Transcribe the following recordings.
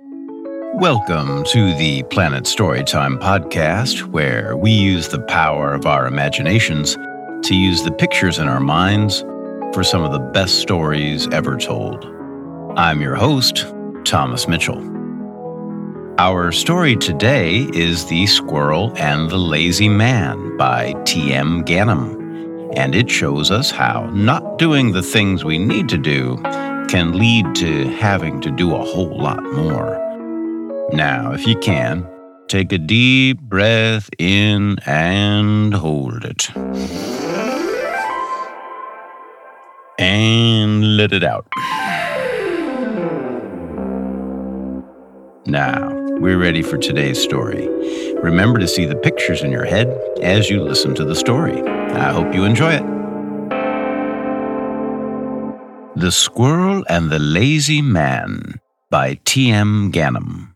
Welcome to the Planet Storytime podcast, where we use the power of our imaginations to use the pictures in our minds for some of the best stories ever told. I'm your host, Thomas Mitchell. Our story today is The Squirrel and the Lazy Man by T.M. Ganem, and it shows us how not doing the things we need to do can lead to having to do a whole lot more. Now, if you can, take a deep breath in and hold it. And let it out. Now, we're ready for today's story. Remember to see the pictures in your head as you listen to the story. I hope you enjoy it. The Squirrel and the Lazy Man by T.M. Ganem.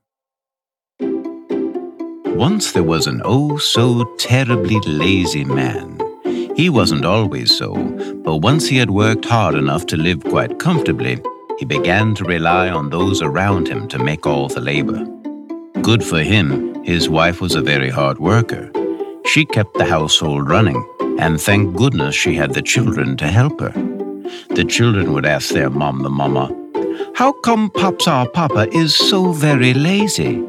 Once there was an oh so terribly lazy man. He wasn't always so, but once he had worked hard enough to live quite comfortably, he began to rely on those around him to make all the labor. Good for him, his wife was a very hard worker. She kept the household running, and thank goodness she had the children to help her. The children would ask their mom, the mama, How come Pops our Papa is so very lazy?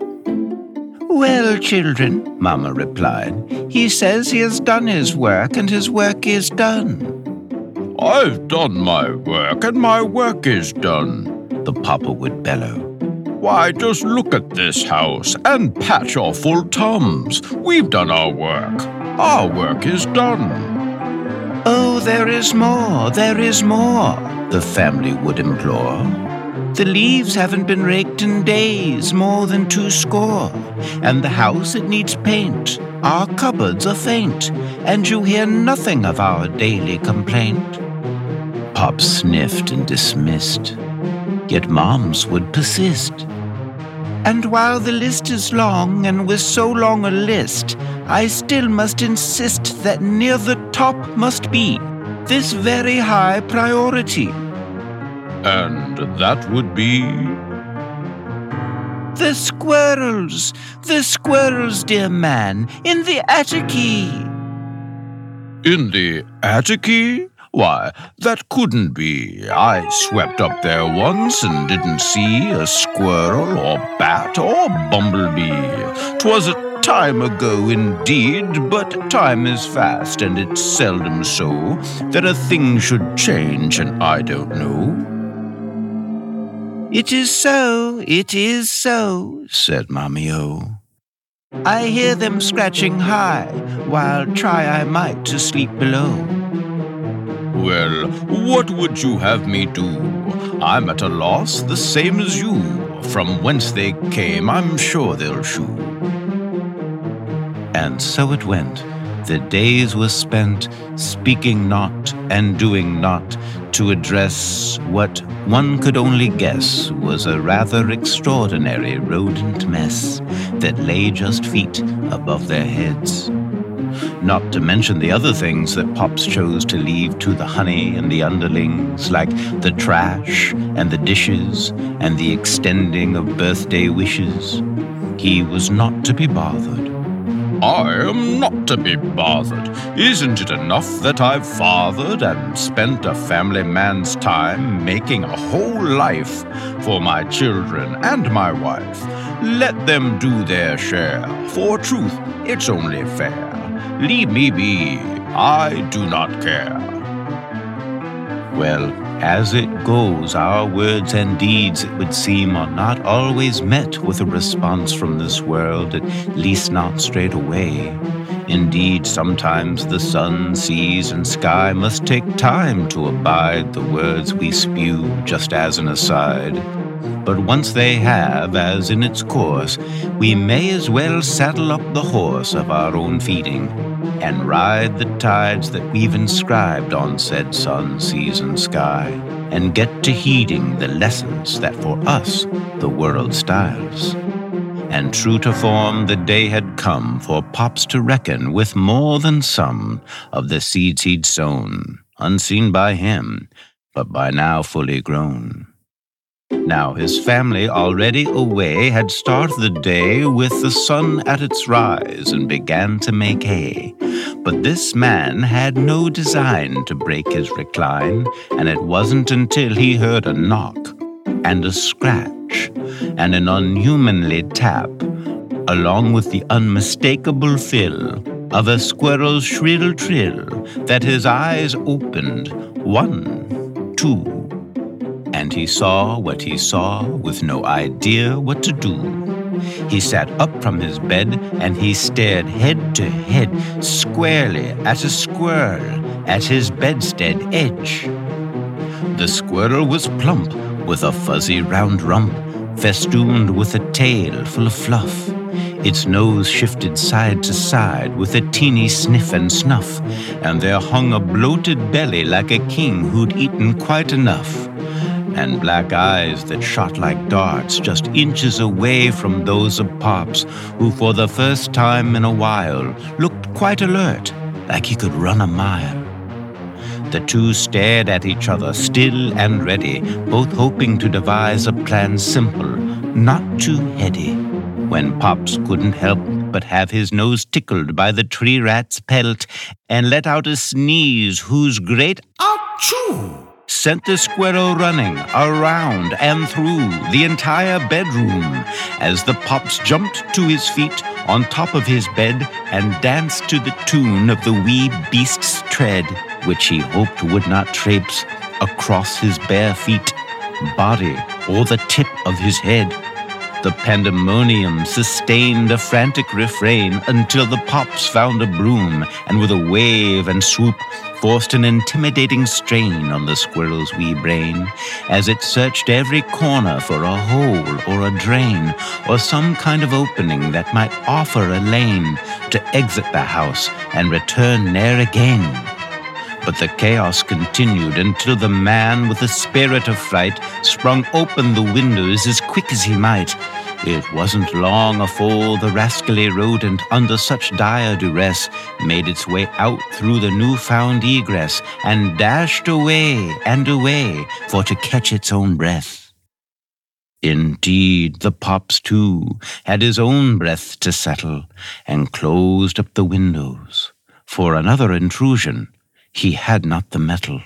Well, children, Mamma replied, he says he has done his work and his work is done. I've done my work and my work is done, the papa would bellow. Why, just look at this house and patch your full tums. We've done our work. Our work is done. Oh, there is more, there is more, the family would implore. The leaves haven't been raked in days, more than two score. And the house, it needs paint. Our cupboards are faint, and you hear nothing of our daily complaint. Pop sniffed and dismissed, yet Moms would persist. And while the list is long, and with so long a list, I still must insist that near the top must be this very high priority. And that would be. The squirrels! The squirrels, dear man, in the atticy! In the atticy? Why, that couldn't be. I swept up there once and didn't see a squirrel or bat bumblebee. 'Twas a time ago indeed, but time is fast and it's seldom so that a thing should change and I don't know. It is so, it is so, said Mommy O. I hear them scratching high, while try I might to sleep below. Well, what would you have me do? I'm at a loss, the same as you. From whence they came, I'm sure they'll shew. And so it went. The days were spent speaking not and doing not to address what one could only guess was a rather extraordinary rodent mess that lay just feet above their heads. Not to mention the other things that Pops chose to leave to the honey and the underlings, like the trash and the dishes and the extending of birthday wishes. He was not to be bothered. I am not to be bothered. Isn't it enough that I've fathered and spent a family man's time making a whole life for my children and my wife? Let them do their share. For truth, it's only fair. Leave me be. I do not care. Well, as it goes, our words and deeds, it would seem, are not always met with a response from this world, at least not straight away. Indeed, sometimes the sun, seas, and sky must take time to abide the words we spew, just as an aside. But once they have, as in its course, we may as well saddle up the horse of our own feeding and ride the tides that we've inscribed on said sun, seas, and sky, and get to heeding the lessons that for us the world styles. And true to form, the day had come for Pops to reckon with more than some of the seeds he'd sown, unseen by him, but by now fully grown. Now his family, already away, had started the day with the sun at its rise and began to make hay. But this man had no design to break his recline, and it wasn't until he heard a knock and a scratch and an unhumanly tap, along with the unmistakable fill of a squirrel's shrill trill, that his eyes opened one, two, and he saw what he saw with no idea what to do. He sat up from his bed and he stared head to head squarely at a squirrel at his bedstead edge. The squirrel was plump with a fuzzy round rump, festooned with a tail full of fluff. Its nose shifted side to side with a teeny sniff and snuff, and there hung a bloated belly like a king who'd eaten quite enough and black eyes that shot like darts just inches away from those of Pops, who for the first time in a while looked quite alert, like he could run a mile. The two stared at each other, still and ready, both hoping to devise a plan simple, not too heady. When Pops couldn't help but have his nose tickled by the tree rat's pelt and let out a sneeze whose great achoo sent the squirrel running around and through the entire bedroom as the Pops jumped to his feet on top of his bed and danced to the tune of the wee beast's tread, which he hoped would not traipse across his bare feet, body, or the tip of his head. The pandemonium sustained a frantic refrain until the Pops found a broom and with a wave and swoop forced an intimidating strain on the squirrel's wee brain as it searched every corner for a hole or a drain or some kind of opening that might offer a lane to exit the house and return there again. But the chaos continued until the man with a spirit of fright sprung open the windows as quick as he might it wasn't long afore the rascally rodent, under such dire duress, made its way out through the new-found egress and dashed away and away for to catch its own breath. Indeed, the Pops, too, had his own breath to settle and closed up the windows. For another intrusion, he had not the mettle.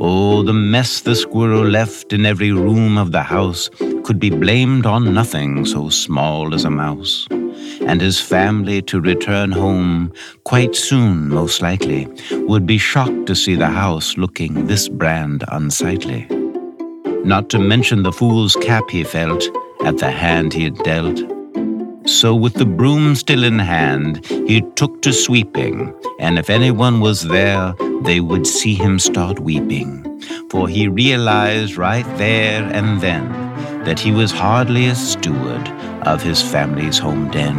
Oh, the mess the squirrel left in every room of the house could be blamed on nothing so small as a mouse. And his family to return home quite soon, most likely, would be shocked to see the house looking this brand unsightly. Not to mention the fool's cap he felt at the hand he had dealt. So, with the broom still in hand, he took to sweeping, and if anyone was there, they would see him start weeping. For he realized right there and then that he was hardly a steward of his family's home den.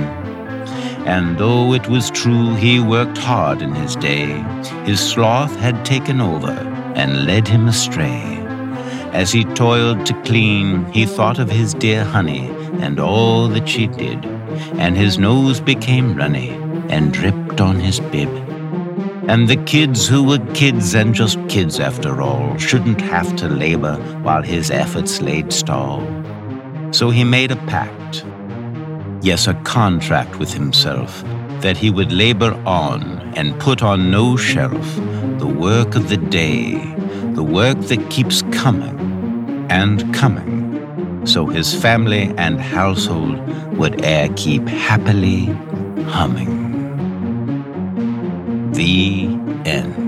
And though it was true he worked hard in his day, his sloth had taken over and led him astray. As he toiled to clean, he thought of his dear honey and all that she did, and his nose became runny and dripped on his bib. And the kids who were kids and just kids after all shouldn't have to labor while his efforts laid stall. So he made a pact, yes, a contract with himself, that he would labor on and put on no shelf the work of the day, the work that keeps coming and coming, so his family and household would e'er keep happily humming. The end.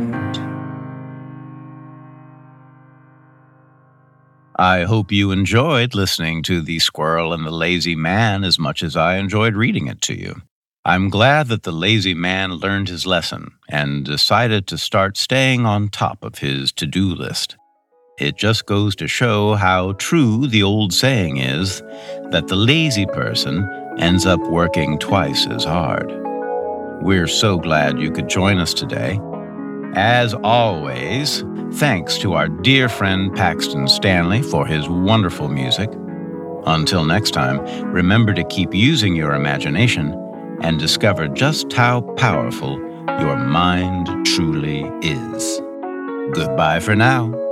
I hope you enjoyed listening to The Squirrel and the Lazy Man as much as I enjoyed reading it to you. I'm glad that the lazy man learned his lesson and decided to start staying on top of his to do list. It just goes to show how true the old saying is that the lazy person ends up working twice as hard. We're so glad you could join us today. As always, thanks to our dear friend Paxton Stanley for his wonderful music. Until next time, remember to keep using your imagination and discover just how powerful your mind truly is. Goodbye for now.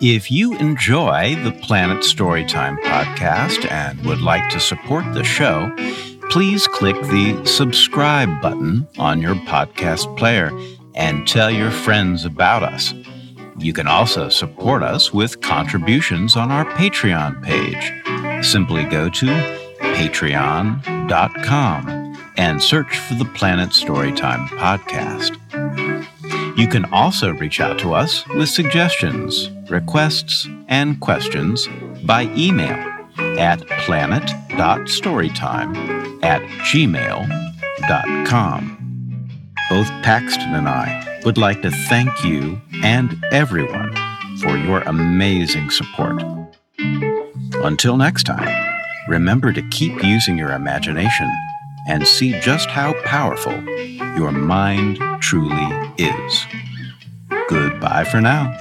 If you enjoy the Planet Storytime podcast and would like to support the show, please click the subscribe button on your podcast player and tell your friends about us. You can also support us with contributions on our Patreon page. Simply go to patreon.com and search for the Planet Storytime podcast. You can also reach out to us with suggestions, requests, and questions by email at planet.storytime at gmail.com. Both Paxton and I would like to thank you and everyone for your amazing support. Until next time, remember to keep using your imagination and see just how powerful your mind truly is. Goodbye for now.